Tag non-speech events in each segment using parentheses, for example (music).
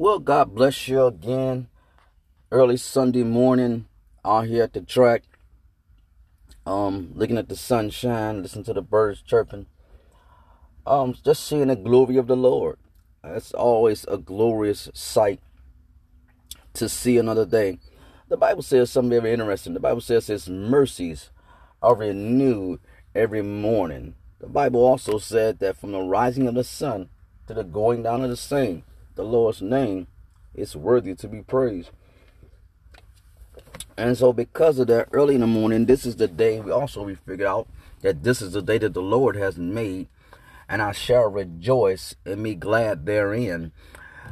Well, God bless you again. Early Sunday morning out here at the track. Um, looking at the sunshine, listening to the birds chirping. Um, just seeing the glory of the Lord. It's always a glorious sight to see another day. The Bible says something very interesting. The Bible says His mercies are renewed every morning. The Bible also said that from the rising of the sun to the going down of the same, the Lord's name is worthy to be praised. And so, because of that, early in the morning, this is the day we also we figured out that this is the day that the Lord has made, and I shall rejoice and be glad therein.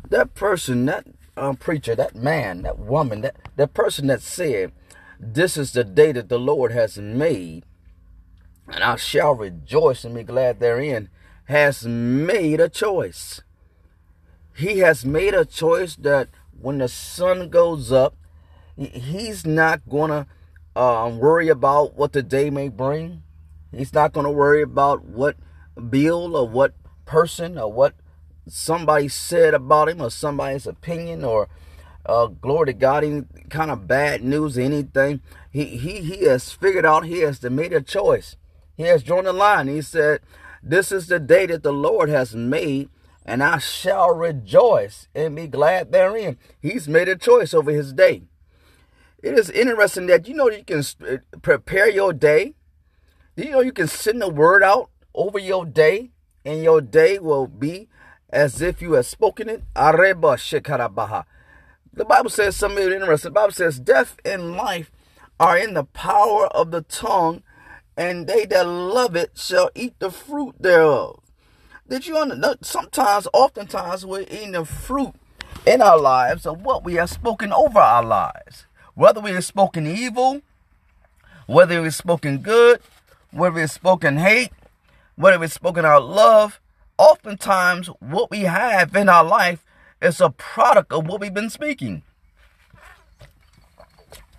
That person, that um, preacher, that man, that woman, that, that person that said, This is the day that the Lord has made, and I shall rejoice and be glad therein, has made a choice. He has made a choice that when the sun goes up, he's not going to um, worry about what the day may bring. He's not going to worry about what bill or what person or what somebody said about him or somebody's opinion or uh, glory to God, any kind of bad news, anything. He, he, he has figured out, he has made a choice. He has drawn the line. He said, This is the day that the Lord has made and I shall rejoice and be glad therein. He's made a choice over his day. It is interesting that you know you can uh, prepare your day. You know you can send the word out over your day, and your day will be as if you had spoken it. Areba shekarabaha. The Bible says something interesting. The Bible says death and life are in the power of the tongue, and they that love it shall eat the fruit thereof. Did you? Sometimes, oftentimes, we're eating the fruit in our lives of what we have spoken over our lives. Whether we have spoken evil, whether we've spoken good, whether we've spoken hate, whether we've spoken our love, oftentimes what we have in our life is a product of what we've been speaking.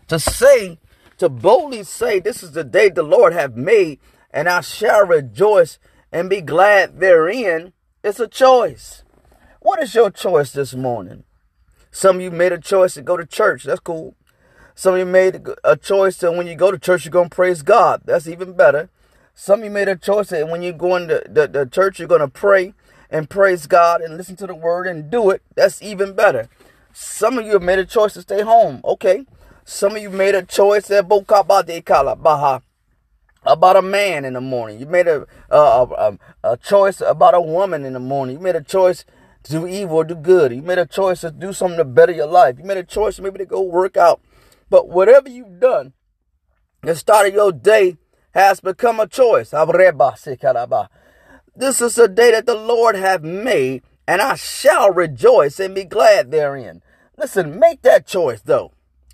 To say, to boldly say, This is the day the Lord have made, and I shall rejoice and be glad therein, it's a choice. What is your choice this morning? Some of you made a choice to go to church. That's cool. Some of you made a choice that when you go to church, you're going to praise God. That's even better. Some of you made a choice that when you go into the, the church, you're going to pray and praise God and listen to the word and do it. That's even better. Some of you have made a choice to stay home. Okay. Some of you made a choice that bookabade kala, Baha about a man in the morning. You made a, a, a, a, choice about a woman in the morning. You made a choice to do evil or do good. You made a choice to do something to better your life. You made a choice maybe to go work out. But whatever you've done, the start of your day has become a choice. This is a day that the Lord have made, and I shall rejoice and be glad therein. Listen, make that choice though.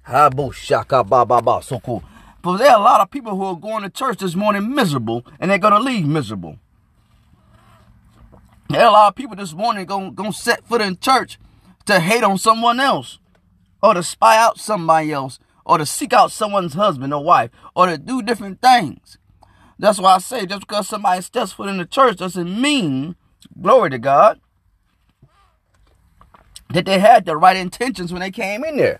Habushaka ba ba ba So cool. But there are a lot of people who are going to church this morning miserable and they're going to leave miserable. There are a lot of people this morning going to set foot in church to hate on someone else or to spy out somebody else or to seek out someone's husband or wife or to do different things. That's why I say just because somebody steps foot in the church doesn't mean, glory to God, that they had the right intentions when they came in there.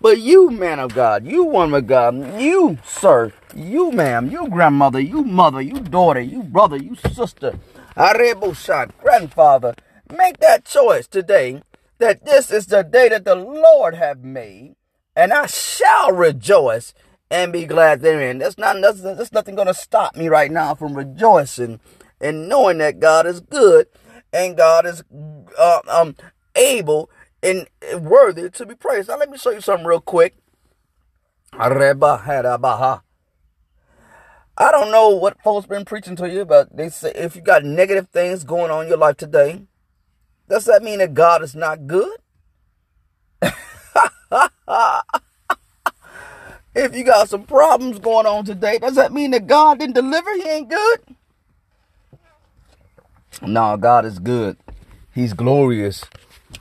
But you, man of God, you woman of God, you, sir, you, ma'am, you, grandmother, you, mother, you, daughter, you, brother, you, sister, Arebusha, grandfather, make that choice today that this is the day that the Lord have made, and I shall rejoice and be glad therein. There's not nothing, there's nothing going to stop me right now from rejoicing and knowing that God is good and God is uh, um able and worthy to be praised. Now, let me show you something real quick. I don't know what folks been preaching to you, but they say if you got negative things going on in your life today, does that mean that God is not good? (laughs) if you got some problems going on today, does that mean that God didn't deliver? He ain't good? No, God is good. He's glorious.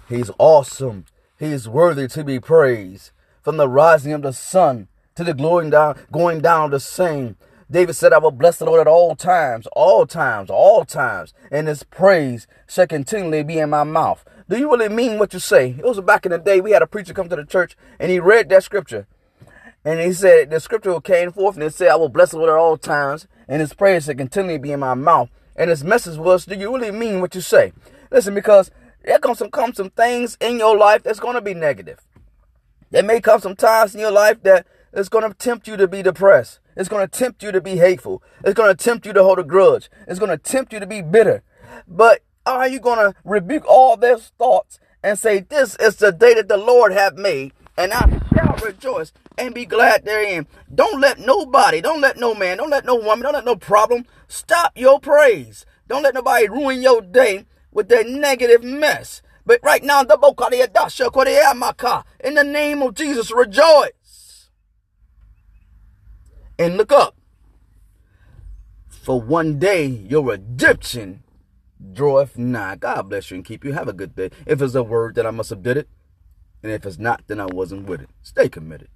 He's awesome. He is worthy to be praised. From the rising of the sun to the going down, going down of the same. David said, I will bless the Lord at all times, all times, all times, and his praise shall continually be in my mouth. Do you really mean what you say? It was back in the day we had a preacher come to the church and he read that scripture. And he said, the scripture came forth and it said, I will bless the Lord at all times, and his praise shall continually be in my mouth. And his message was, do you really mean what you say? Listen, because there comes some, come some things in your life that's going to be negative. There may come some times in your life that it's going to tempt you to be depressed. It's going to tempt you to be hateful. It's going to tempt you to hold a grudge. It's going to tempt you to be bitter. But are you going to rebuke all those thoughts and say, This is the day that the Lord hath made, and I shall rejoice and be glad therein? Don't let nobody, don't let no man, don't let no woman, don't let no problem stop your praise. Don't let nobody ruin your day with their negative mess. But right now, in the name of Jesus, rejoice and look up. For one day, your redemption draweth nigh. God bless you and keep you. Have a good day. If it's a word, that I must have did it. And if it's not, then I wasn't with it. Stay committed.